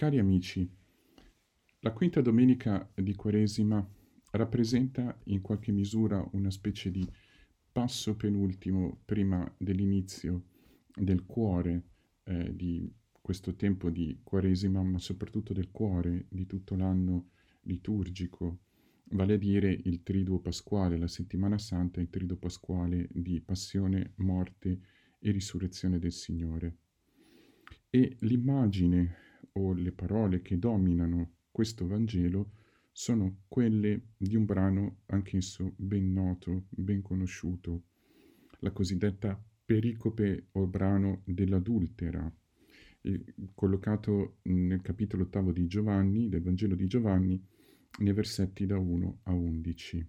Cari amici, la quinta domenica di Quaresima rappresenta in qualche misura una specie di passo penultimo prima dell'inizio del cuore eh, di questo tempo di Quaresima, ma soprattutto del cuore di tutto l'anno liturgico, vale a dire il triduo pasquale, la settimana santa, il triduo pasquale di passione, morte e risurrezione del Signore. E l'immagine o le parole che dominano questo Vangelo sono quelle di un brano anch'esso ben noto, ben conosciuto, la cosiddetta pericope o brano dell'adultera, collocato nel capitolo ottavo di Giovanni, del Vangelo di Giovanni, nei versetti da 1 a 11.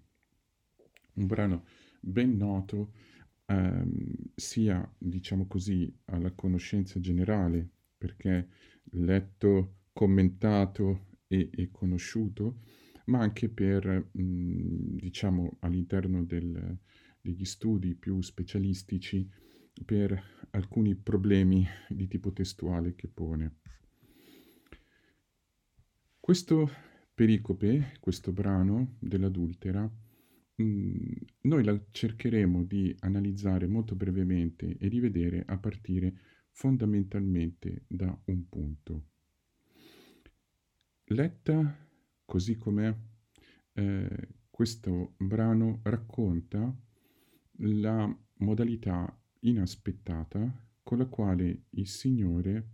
Un brano ben noto ehm, sia, diciamo così, alla conoscenza generale, perché letto, commentato e, e conosciuto, ma anche per, diciamo, all'interno del, degli studi più specialistici per alcuni problemi di tipo testuale che pone. Questo pericope, questo brano dell'adultera, noi la cercheremo di analizzare molto brevemente e rivedere a partire fondamentalmente da un punto. Letta così com'è, eh, questo brano racconta la modalità inaspettata con la quale il Signore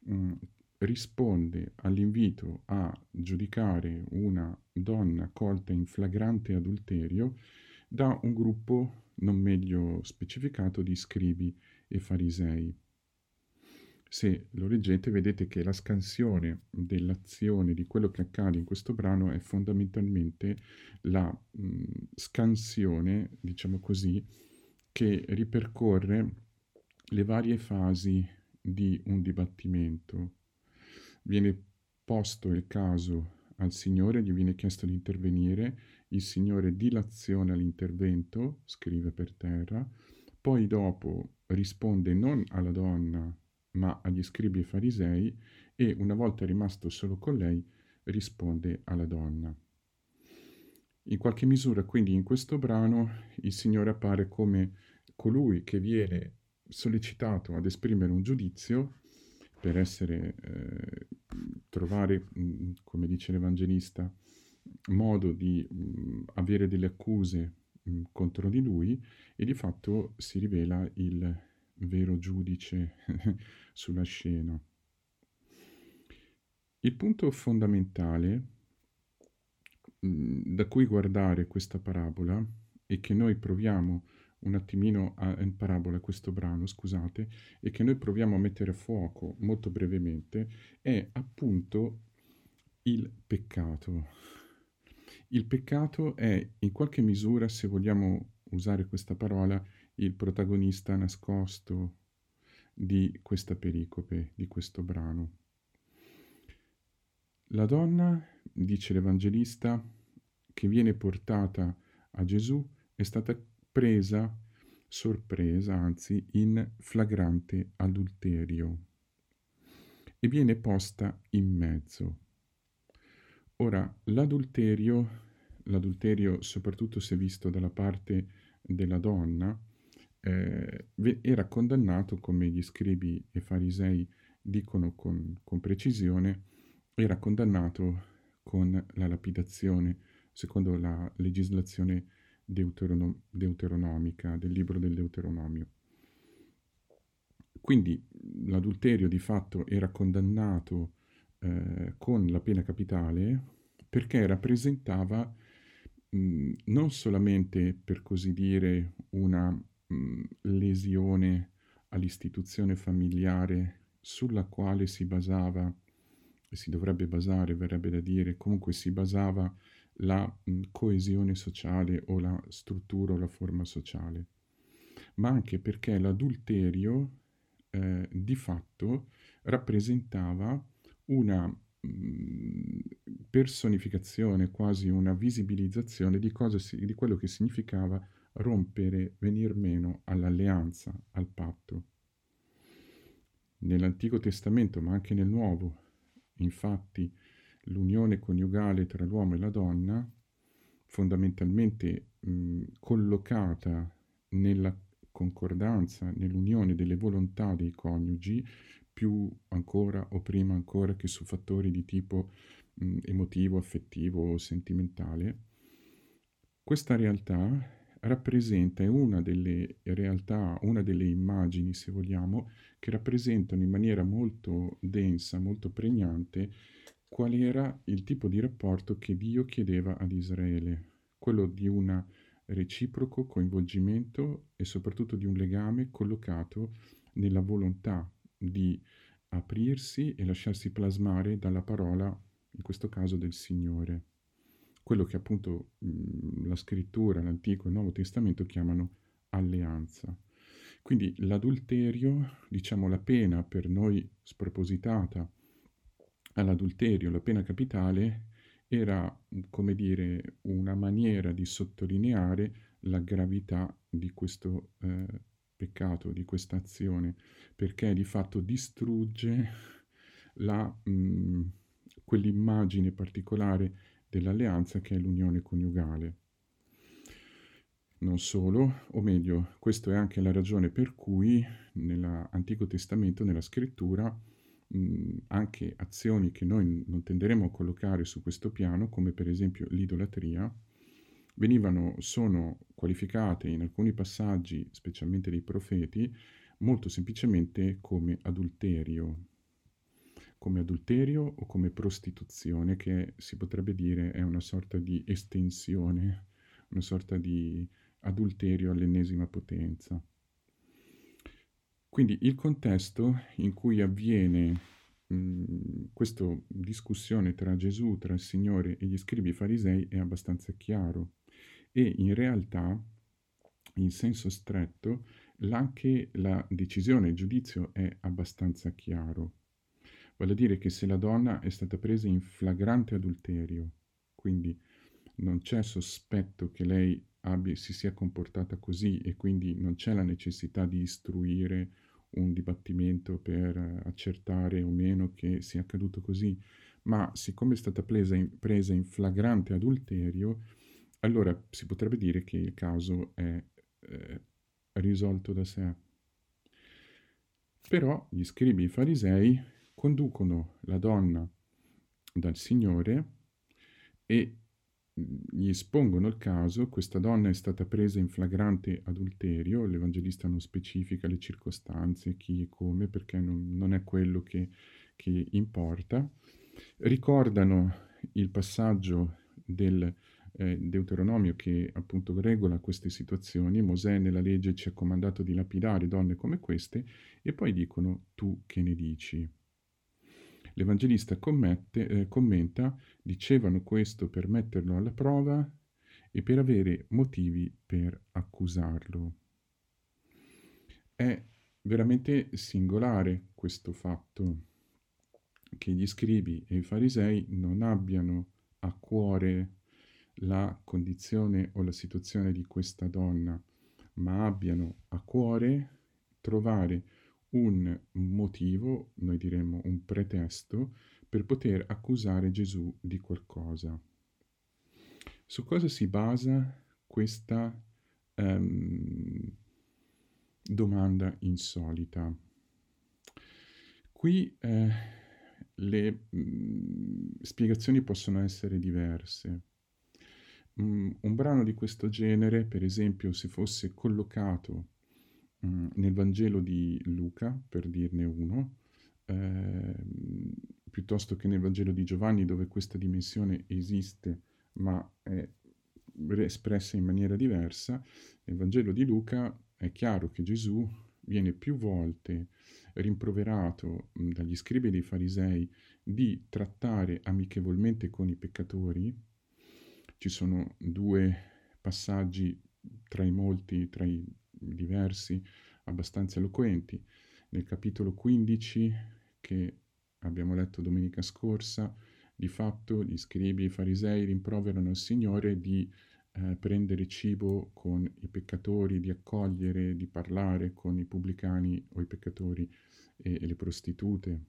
mh, mm, risponde all'invito a giudicare una donna colta in flagrante adulterio da un gruppo non meglio specificato di scribi e farisei. Se lo leggete vedete che la scansione dell'azione di quello che accade in questo brano è fondamentalmente la mh, scansione, diciamo così, che ripercorre le varie fasi di un dibattimento. Viene posto il caso al Signore, gli viene chiesto di intervenire, il Signore dilaziona l'intervento, scrive per terra, poi dopo risponde non alla donna ma agli scribi e farisei e una volta rimasto solo con lei risponde alla donna. In qualche misura quindi in questo brano il Signore appare come colui che viene sollecitato ad esprimere un giudizio per essere, eh, trovare, mm, come dice l'Evangelista, modo di mh, mm, avere delle accuse mh, mm, contro di lui e di fatto si rivela il vero giudice sulla scena. Il punto fondamentale da cui guardare questa parabola e che noi proviamo un attimino a, in parabola questo brano, scusate, e che noi proviamo a mettere a fuoco molto brevemente, è appunto il peccato. Il peccato è in qualche misura, se vogliamo usare questa parola, il protagonista nascosto di questa pericope, di questo brano. La donna, dice l'Evangelista, che viene portata a Gesù è stata presa, sorpresa anzi, in flagrante adulterio e viene posta in mezzo. Ora, l'adulterio, l'adulterio soprattutto se visto dalla parte della donna, eh, era condannato, come gli scribi e farisei dicono con, con precisione, era condannato con la lapidazione, secondo la legislazione deuteronom- deuteronomica, del libro del Deuteronomio. Quindi l'adulterio di fatto era condannato eh, con la pena capitale perché rappresentava mh, non solamente, per così dire, una lesione all'istituzione familiare sulla quale si basava, e si dovrebbe basare, verrebbe da dire, comunque si basava la mh, coesione sociale o la struttura o la forma sociale, ma anche perché l'adulterio eh, di fatto rappresentava una personificazione, quasi una visibilizzazione di, si, di quello che significava rompere, venir meno all'alleanza, al patto. Nell'Antico Testamento, ma anche nel Nuovo, infatti l'unione coniugale tra l'uomo e la donna, fondamentalmente mh, collocata nella concordanza, nell'unione delle volontà dei coniugi, più ancora o prima ancora che su fattori di tipo mh, emotivo, affettivo o sentimentale, questa realtà rappresenta, una delle realtà, una delle immagini, se vogliamo, che rappresentano in maniera molto densa, molto pregnante, qual era il tipo di rapporto che Dio chiedeva ad Israele, quello di un reciproco coinvolgimento e soprattutto di un legame collocato nella volontà di aprirsi e lasciarsi plasmare dalla parola, in questo caso del Signore quello che appunto mh, la scrittura, l'Antico e il Nuovo Testamento chiamano alleanza. Quindi l'adulterio, diciamo la pena per noi spropositata all'adulterio, la pena capitale, era, come dire, una maniera di sottolineare la gravità di questo eh, peccato, di questa azione, perché di fatto distrugge la, mh, quell'immagine particolare dell'alleanza che è l'unione coniugale. Non solo, o meglio, questa è anche la ragione per cui nell'Antico Testamento, nella scrittura, mh, anche azioni che noi non tenderemo a collocare su questo piano, come per esempio l'idolatria, venivano, sono qualificate in alcuni passaggi, specialmente dei profeti, molto semplicemente come adulterio, come adulterio o come prostituzione, che si potrebbe dire è una sorta di estensione, una sorta di adulterio all'ennesima potenza. Quindi il contesto in cui avviene questa discussione tra Gesù, tra il Signore e gli scribi farisei è abbastanza chiaro e in realtà, in senso stretto, anche la decisione, il giudizio è abbastanza chiaro. Vale a dire che se la donna è stata presa in flagrante adulterio, quindi non c'è sospetto che lei abbia, si sia comportata così e quindi non c'è la necessità di istruire un dibattimento per accertare o meno che sia accaduto così, ma siccome è stata presa in, presa in flagrante adulterio, allora si potrebbe dire che il caso è eh, risolto da sé. Però gli scribi farisei conducono la donna dal Signore e gli espongono il caso, questa donna è stata presa in flagrante adulterio, l'Evangelista non specifica le circostanze, chi e come, perché non, non è quello che, che, importa. Ricordano il passaggio del eh, Deuteronomio che appunto regola queste situazioni, Mosè nella legge ci ha comandato di lapidare donne come queste, e poi dicono tu che ne dici. L'Evangelista commette, eh, commenta, dicevano questo per metterlo alla prova e per avere motivi per accusarlo. È veramente singolare questo fatto che gli scribi e i farisei non abbiano a cuore la condizione o la situazione di questa donna, ma abbiano a cuore trovare un motivo, noi diremmo un pretesto, per poter accusare Gesù di qualcosa. Su cosa si basa questa um, domanda insolita? Qui eh, le mh, mm, spiegazioni possono essere diverse. Um, un brano di questo genere, per esempio, se fosse collocato Mm, nel Vangelo di Luca, per dirne uno, eh, piuttosto che nel Vangelo di Giovanni, dove questa dimensione esiste, ma è espressa in maniera diversa, nel Vangelo di Luca è chiaro che Gesù viene più volte rimproverato mm, dagli scribi dei farisei di trattare amichevolmente con i peccatori. Ci sono due passaggi tra i molti, tra i diversi, abbastanza eloquenti. Nel capitolo 15, che abbiamo letto domenica scorsa, di fatto gli scribi e i farisei rimproverano il Signore di eh, prendere cibo con i peccatori, di accogliere, di parlare con i pubblicani o i peccatori e, e le prostitute.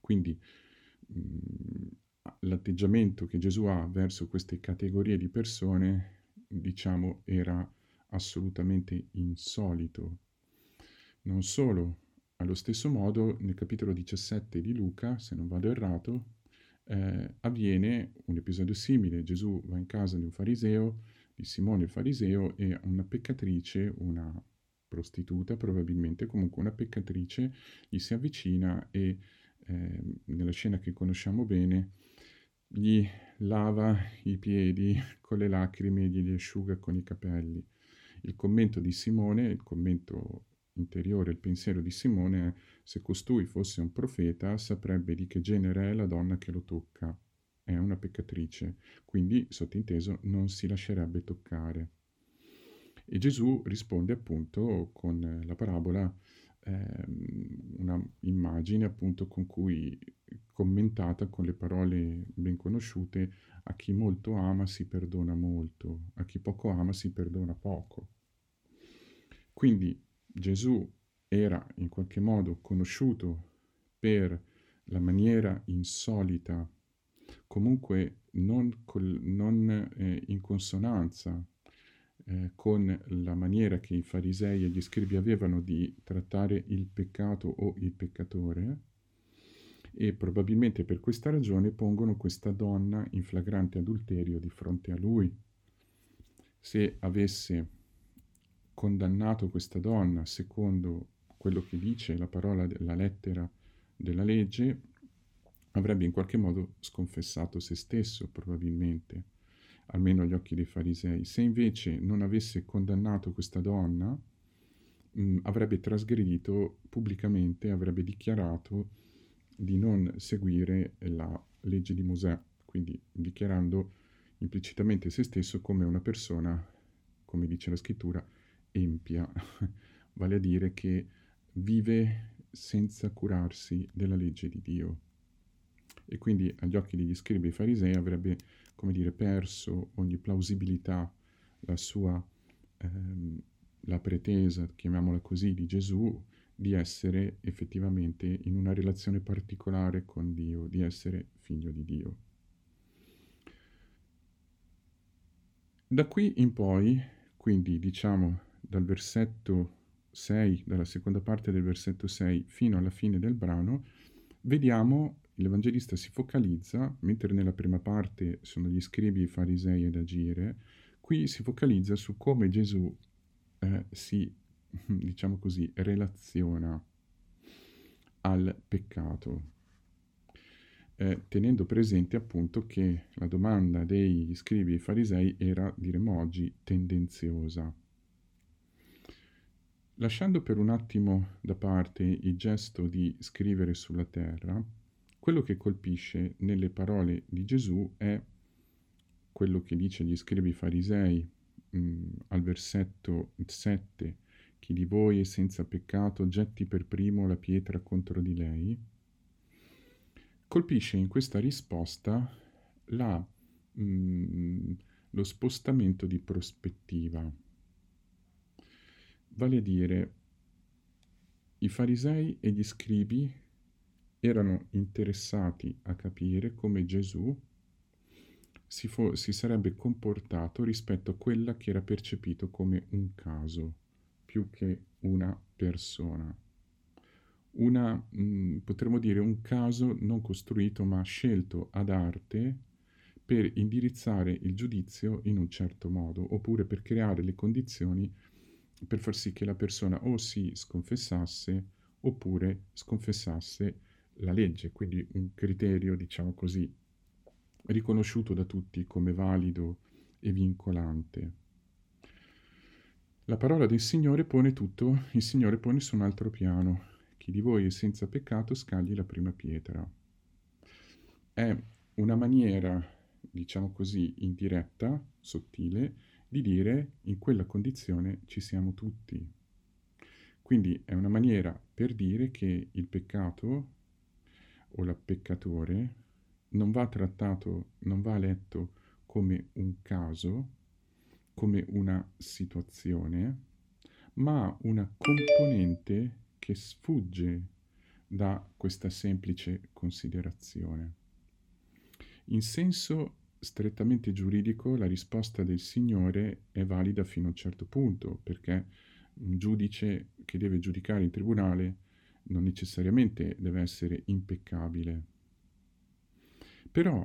Quindi mm, l'atteggiamento che Gesù ha verso queste categorie di persone, diciamo, era assolutamente insolito. Non solo, allo stesso modo nel capitolo 17 di Luca, se non vado errato, eh, avviene un episodio simile. Gesù va in casa di un fariseo, di Simone il fariseo, e una peccatrice, una prostituta probabilmente, comunque una peccatrice, gli si avvicina e eh, nella scena che conosciamo bene gli lava i piedi con le lacrime e glieli asciuga con i capelli. Il commento di Simone, il commento interiore, il pensiero di Simone è se costui fosse un profeta saprebbe di che genere è la donna che lo tocca. È una peccatrice, quindi sottinteso non si lascerebbe toccare. E Gesù risponde appunto con la parabola, eh, una immagine appunto con cui commentata con le parole ben conosciute, a chi molto ama si perdona molto, a chi poco ama si perdona poco. Quindi Gesù era in qualche modo conosciuto per la maniera insolita, comunque non, col, non eh, in consonanza eh, con la maniera che i farisei e gli scribi avevano di trattare il peccato o il peccatore, e probabilmente per questa ragione pongono questa donna in flagrante adulterio di fronte a lui. Se avesse condannato questa donna secondo quello che dice la parola, la lettera della legge, avrebbe in qualche modo sconfessato se stesso, probabilmente, almeno agli occhi dei farisei. Se invece non avesse condannato questa donna, mh, mm, avrebbe trasgredito pubblicamente, avrebbe dichiarato di non seguire la legge di Mosè, quindi dichiarando implicitamente se stesso come una persona, come dice la scrittura, empia, vale a dire che vive senza curarsi della legge di Dio. E quindi agli occhi degli scribi e farisei avrebbe, come dire, perso ogni plausibilità la sua, ehm, la pretesa, chiamiamola così, di Gesù di essere effettivamente in una relazione particolare con Dio, di essere figlio di Dio. Da qui in poi, quindi diciamo dal versetto 6, dalla seconda parte del versetto 6 fino alla fine del brano, vediamo l'Evangelista si focalizza, mentre nella prima parte sono gli scribi, i farisei ed agire, qui si focalizza su come Gesù eh, si, diciamo così, relaziona al peccato, eh, tenendo presente appunto che la domanda degli scribi e farisei era, diremmo oggi, tendenziosa. Lasciando per un attimo da parte il gesto di scrivere sulla terra, quello che colpisce nelle parole di Gesù è quello che dice gli scrivi farisei mh, mm, al versetto 7, chi di voi è senza peccato getti per primo la pietra contro di lei, colpisce in questa risposta la, mh, mm, lo spostamento di prospettiva. Vale a dire, i farisei e gli scribi erano interessati a capire come Gesù si, fo- si, sarebbe comportato rispetto a quella che era percepito come un caso, più che una persona. Una, mh, mm, potremmo dire, un caso non costruito ma scelto ad arte per indirizzare il giudizio in un certo modo, oppure per creare le condizioni per far sì che la persona o si sconfessasse oppure sconfessasse la legge, quindi un criterio, diciamo così, riconosciuto da tutti come valido e vincolante. La parola del Signore pone tutto, il Signore pone su un altro piano. Chi di voi è senza peccato scagli la prima pietra. È una maniera, diciamo così, indiretta, sottile, di dire in quella condizione ci siamo tutti. Quindi è una maniera per dire che il peccato o il peccatore non va trattato, non va letto come un caso, come una situazione, ma una componente che sfugge da questa semplice considerazione. In senso strettamente giuridico la risposta del Signore è valida fino a un certo punto, perché un giudice che deve giudicare in tribunale non necessariamente deve essere impeccabile. Però,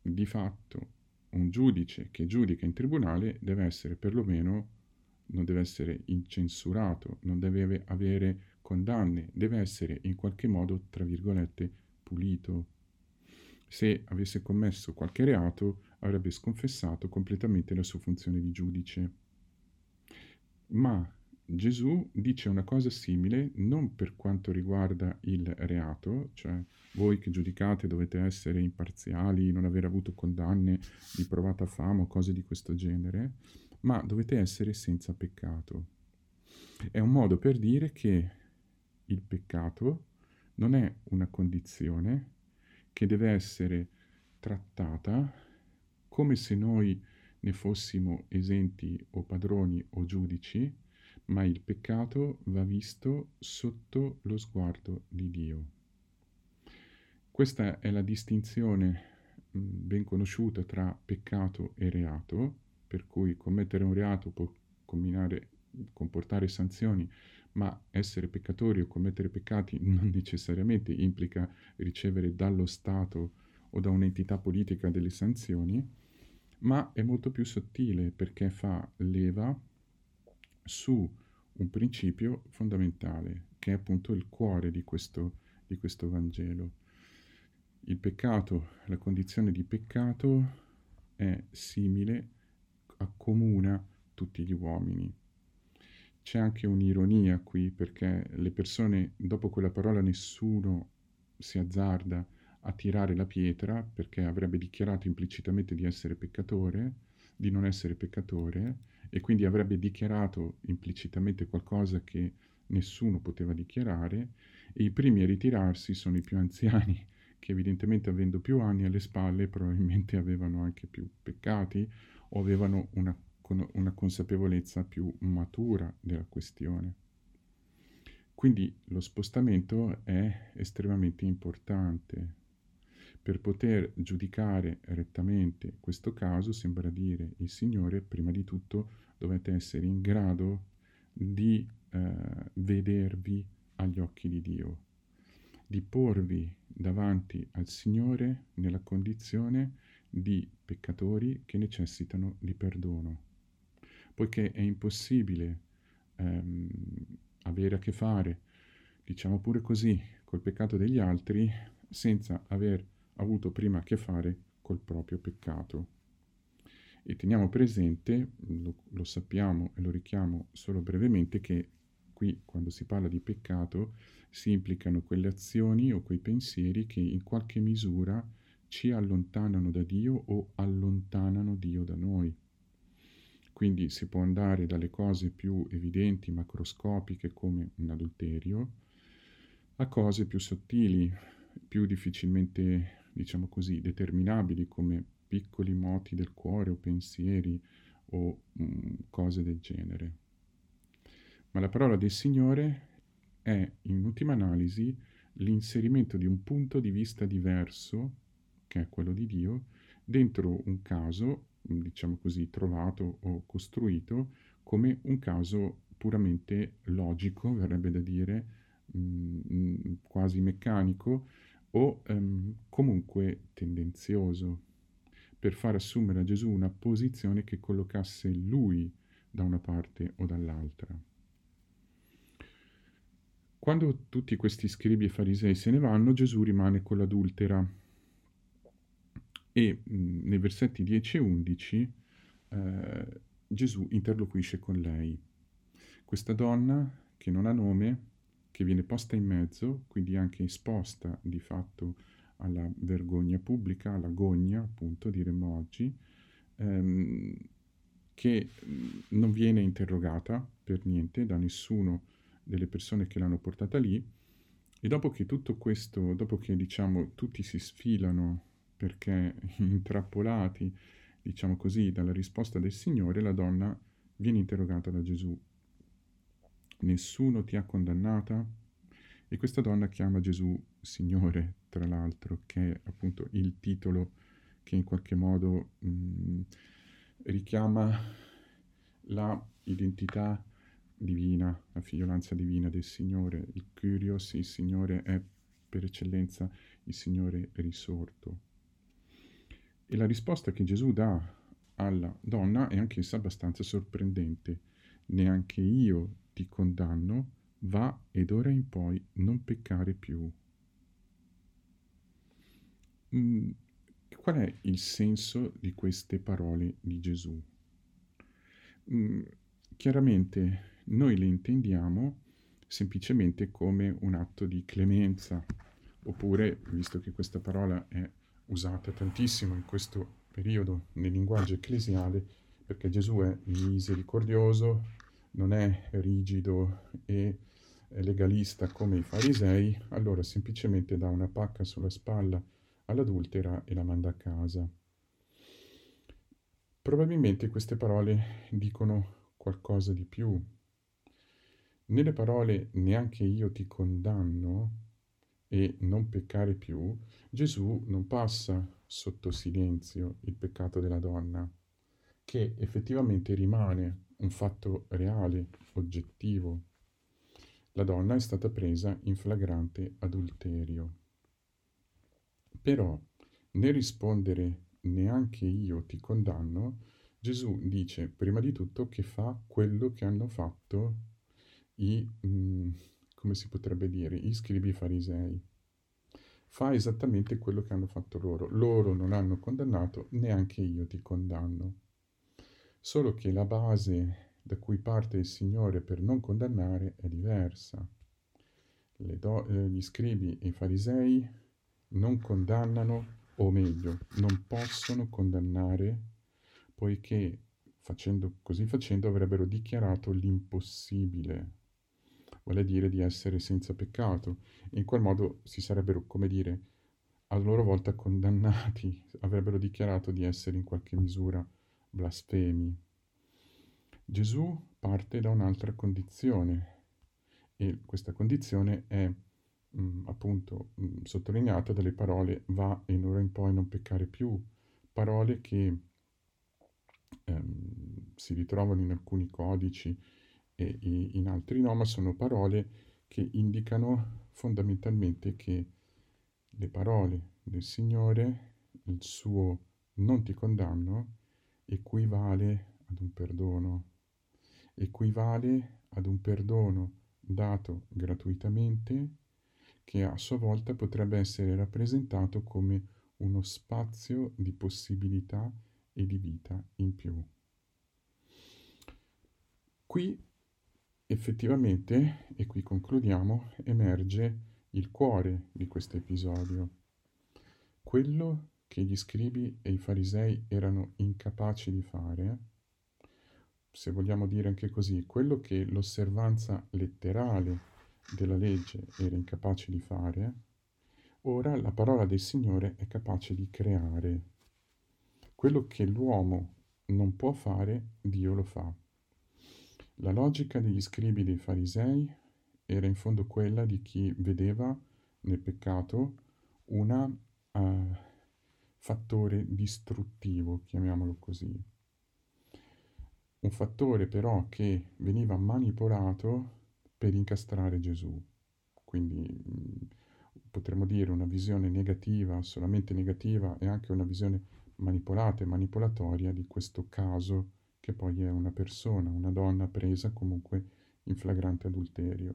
di fatto, un giudice che giudica in tribunale deve essere perlomeno, non deve essere incensurato, non deve avere condanne, deve essere in qualche modo, tra virgolette, pulito. Se avesse commesso qualche reato, avrebbe sconfessato completamente la sua funzione di giudice. Ma Gesù dice una cosa simile non per quanto riguarda il reato, cioè voi che giudicate dovete essere imparziali, non aver avuto condanne di provata fama o cose di questo genere, ma dovete essere senza peccato. È un modo per dire che il peccato non è una condizione che deve essere trattata come se noi ne fossimo esenti o padroni o giudici, ma il peccato va visto sotto lo sguardo di Dio. Questa è la distinzione ben conosciuta tra peccato e reato, per cui commettere un reato può comportare sanzioni, ma essere peccatori o commettere peccati non necessariamente implica ricevere dallo Stato o da un'entità politica delle sanzioni, ma è molto più sottile perché fa leva su un principio fondamentale, che è appunto il cuore di questo, di questo Vangelo. Il peccato, la condizione di peccato è simile, accomuna tutti gli uomini. C'è anche un'ironia qui perché le persone, dopo quella parola nessuno si azzarda a tirare la pietra perché avrebbe dichiarato implicitamente di essere peccatore, di non essere peccatore, e quindi avrebbe dichiarato implicitamente qualcosa che nessuno poteva dichiarare e i primi a ritirarsi sono i più anziani che evidentemente avendo più anni alle spalle probabilmente avevano anche più peccati o avevano una, una consapevolezza più matura della questione. Quindi lo spostamento è estremamente importante. Per poter giudicare rettamente questo caso, sembra dire il Signore, prima di tutto dovete essere in grado di eh, vedervi agli occhi di Dio, di porvi davanti al Signore nella condizione di peccatori che necessitano di perdono, poiché è impossibile ehm, avere a che fare, diciamo pure così, col peccato degli altri senza aver avuto prima a che fare col proprio peccato. E teniamo presente, lo, lo sappiamo e lo richiamo solo brevemente, che qui quando si parla di peccato si implicano quelle azioni o quei pensieri che in qualche misura ci allontanano da Dio o allontanano Dio da noi. Quindi si può andare dalle cose più evidenti, macroscopiche come un adulterio, a cose più sottili, più difficilmente, diciamo così, determinabili come piccoli moti del cuore o pensieri o mh, mm, cose del genere. Ma la parola del Signore è, in ultima analisi, l'inserimento di un punto di vista diverso, che è quello di Dio, dentro un caso, diciamo così, trovato o costruito come un caso puramente logico, verrebbe da dire, mh, mm, quasi meccanico o um, comunque tendenzioso per far assumere a Gesù una posizione che collocasse lui da una parte o dall'altra. Quando tutti questi scribi e farisei se ne vanno, Gesù rimane con l'adultera e mh, nei versetti 10 e 11 eh, Gesù interloquisce con lei. Questa donna che non ha nome, che viene posta in mezzo, quindi anche esposta di fatto alla vergogna pubblica, alla gogna, appunto, diremmo oggi, ehm, che non viene interrogata per niente da nessuno delle persone che l'hanno portata lì. E dopo che tutto questo, dopo che diciamo tutti si sfilano perché intrappolati, diciamo così, dalla risposta del Signore, la donna viene interrogata da Gesù. Nessuno ti ha condannata? E questa donna chiama Gesù Signore, tra l'altro, che è appunto il titolo che in qualche modo mh, mm, richiama la identità divina, la figliolanza divina del Signore, il Kyrios, il Signore è per eccellenza il Signore risorto. E la risposta che Gesù dà alla donna è anch'essa abbastanza sorprendente. Neanche io ti condanno, va ed ora in poi non peccare più. Mm, qual è il senso di queste parole di Gesù? Mm, chiaramente noi le intendiamo semplicemente come un atto di clemenza, oppure, visto che questa parola è usata tantissimo in questo periodo nel linguaggio ecclesiale, perché Gesù è misericordioso, non è rigido e legalista come i farisei, allora semplicemente dà una pacca sulla spalla all'adultera e la manda a casa. Probabilmente queste parole dicono qualcosa di più. Nelle parole neanche io ti condanno e non peccare più, Gesù non passa sotto silenzio il peccato della donna, che effettivamente rimane un fatto reale, oggettivo. La donna è stata presa in flagrante adulterio. Però nel rispondere neanche io ti condanno, Gesù dice prima di tutto che fa quello che hanno fatto i, mh, mm, come si potrebbe dire, gli scribi farisei. Fa esattamente quello che hanno fatto loro. Loro non hanno condannato, neanche io ti condanno. Solo che la base da cui parte il Signore per non condannare è diversa. Do- eh, gli scribi e i farisei non condannano, o meglio, non possono condannare, poiché facendo, così facendo avrebbero dichiarato l'impossibile, vale a dire di essere senza peccato, in quel modo si sarebbero, come dire, a loro volta condannati, avrebbero dichiarato di essere in qualche misura blasfemi. Gesù parte da un'altra condizione e questa condizione è mh, mm, appunto mh, mm, sottolineata dalle parole va e ora in poi non peccare più, parole che ehm, si ritrovano in alcuni codici e, e in altri no, ma sono parole che indicano fondamentalmente che le parole del Signore, il suo non ti condanno, equivale ad un perdono equivale ad un perdono dato gratuitamente che a sua volta potrebbe essere rappresentato come uno spazio di possibilità e di vita in più. Qui effettivamente, e qui concludiamo, emerge il cuore di questo episodio, quello che gli scribi e i farisei erano incapaci di fare, se vogliamo dire anche così, quello che l'osservanza letterale della legge era incapace di fare, ora la parola del Signore è capace di creare. Quello che l'uomo non può fare, Dio lo fa. La logica degli scribi dei farisei era in fondo quella di chi vedeva nel peccato un uh, fattore distruttivo, chiamiamolo così un fattore però che veniva manipolato per incastrare Gesù. Quindi mh, potremmo dire una visione negativa, solamente negativa, e anche una visione manipolata e manipolatoria di questo caso che poi è una persona, una donna presa comunque in flagrante adulterio.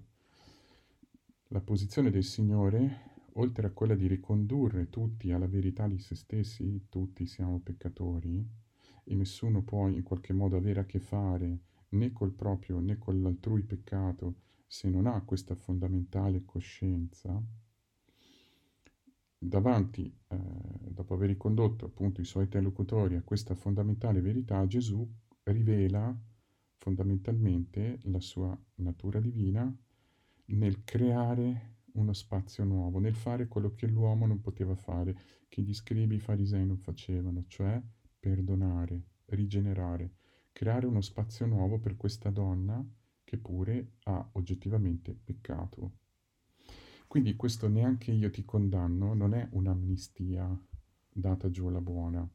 La posizione del Signore, oltre a quella di ricondurre tutti alla verità di se stessi, tutti siamo peccatori, e nessuno può in qualche modo avere a che fare né col proprio né con l'altrui peccato se non ha questa fondamentale coscienza, davanti, eh, dopo aver ricondotto appunto i suoi interlocutori a questa fondamentale verità, Gesù rivela fondamentalmente la sua natura divina nel creare uno spazio nuovo, nel fare quello che l'uomo non poteva fare, che gli scribi i farisei non facevano, cioè perdonare, rigenerare, creare uno spazio nuovo per questa donna che pure ha oggettivamente peccato. Quindi questo neanche io ti condanno non è un'amnistia, data giù alla buona.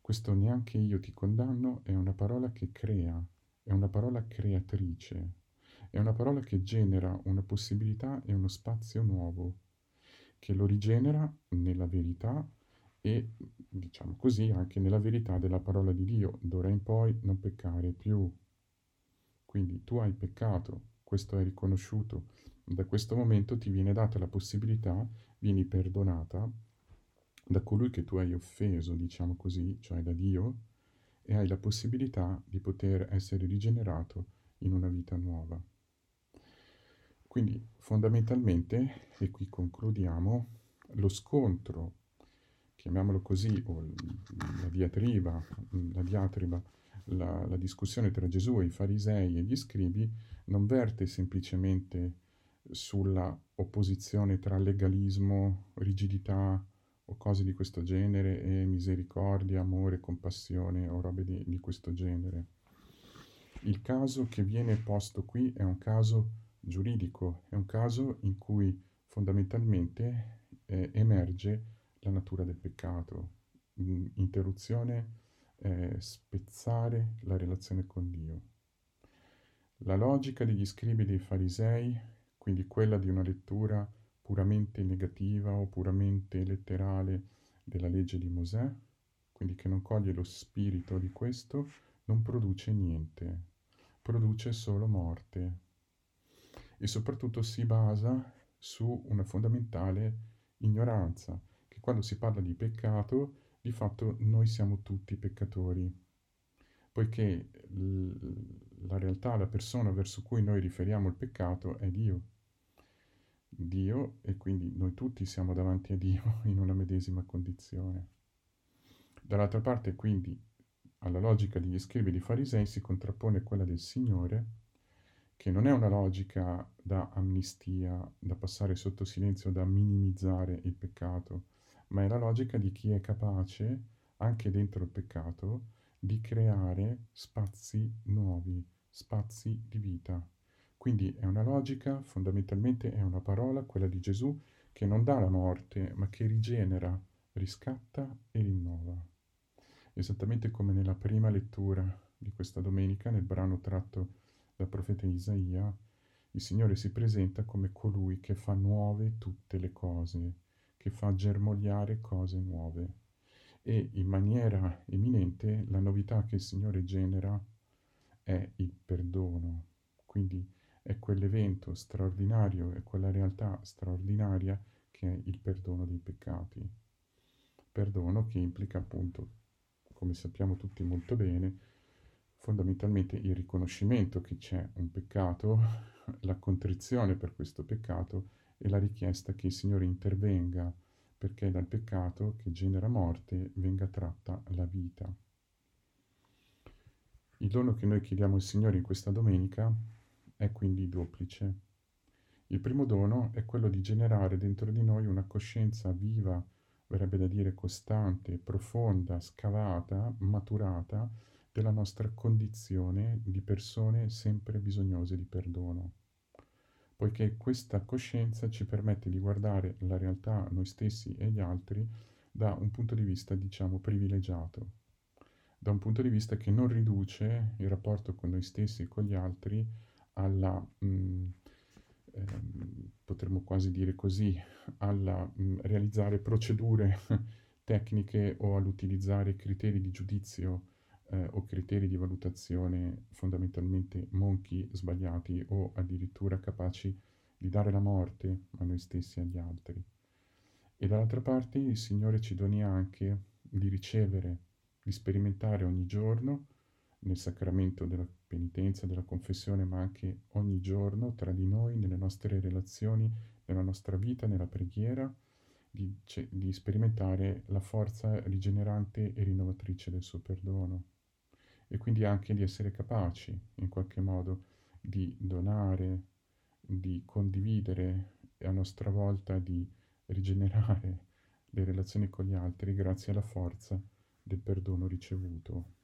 Questo neanche io ti condanno è una parola che crea, è una parola creatrice, è una parola che genera una possibilità e uno spazio nuovo, che lo rigenera nella verità e, diciamo così, anche nella verità della parola di Dio, d'ora in poi non peccare più. Quindi tu hai peccato, questo è riconosciuto, da questo momento ti viene data la possibilità, vieni perdonata da colui che tu hai offeso, diciamo così, cioè da Dio, e hai la possibilità di poter essere rigenerato in una vita nuova. Quindi fondamentalmente, e qui concludiamo, lo scontro, chiamiamolo così, o la diatriba, la, diatriba, la, la discussione tra Gesù e i farisei e gli scribi non verte semplicemente sulla opposizione tra legalismo, rigidità o cose di questo genere e misericordia, amore, compassione o robe di, di questo genere. Il caso che viene posto qui è un caso giuridico, è un caso in cui fondamentalmente eh, emerge la natura del peccato, interruzione, eh, spezzare la relazione con Dio. La logica degli scribi dei farisei, quindi quella di una lettura puramente negativa o puramente letterale della legge di Mosè, quindi che non coglie lo spirito di questo, non produce niente, produce solo morte, e soprattutto si basa su una fondamentale ignoranza, che quando si parla di peccato, di fatto noi siamo tutti peccatori, poiché la realtà, la persona verso cui noi riferiamo il peccato è Dio. Dio e quindi noi tutti siamo davanti a Dio in una medesima condizione. Dall'altra parte quindi alla logica degli scribi di farisei si contrappone quella del Signore, che non è una logica da amnistia, da passare sotto silenzio, da minimizzare il peccato, ma è la logica di chi è capace, anche dentro il peccato, di creare spazi nuovi, spazi di vita. Quindi è una logica, fondamentalmente è una parola, quella di Gesù, che non dà la morte, ma che rigenera, riscatta e rinnova. Esattamente come nella prima lettura di questa domenica, nel brano tratto dal profeta Isaia, il Signore si presenta come colui che fa nuove tutte le cose, che fa germogliare cose nuove. E in maniera eminente la novità che il Signore genera è il perdono. Quindi è quell'evento straordinario, è quella realtà straordinaria che è il perdono dei peccati. Perdono che implica appunto, come sappiamo tutti molto bene, fondamentalmente il riconoscimento che c'è un peccato, la contrizione per questo peccato e la richiesta che il Signore intervenga perché dal peccato che genera morte venga tratta la vita. Il dono che noi chiediamo al Signore in questa domenica è quindi duplice. Il primo dono è quello di generare dentro di noi una coscienza viva, verrebbe da dire costante, profonda, scavata, maturata, della nostra condizione di persone sempre bisognose di perdono, poiché questa coscienza ci permette di guardare la realtà, noi stessi e gli altri, da un punto di vista, diciamo, privilegiato, da un punto di vista che non riduce il rapporto con noi stessi e con gli altri alla, mh, mm, ehm, potremmo quasi dire così, alla mh, mm, realizzare procedure tecniche o all'utilizzare criteri di giudizio eh, o criteri di valutazione fondamentalmente monchi, sbagliati o addirittura capaci di dare la morte a noi stessi e agli altri. E dall'altra parte il Signore ci doni anche di ricevere, di sperimentare ogni giorno nel sacramento della penitenza, della confessione, ma anche ogni giorno tra di noi, nelle nostre relazioni, nella nostra vita, nella preghiera, di, di sperimentare la forza rigenerante e rinnovatrice del suo perdono e quindi anche di essere capaci in qualche modo di donare, di condividere e a nostra volta di rigenerare le relazioni con gli altri grazie alla forza del perdono ricevuto.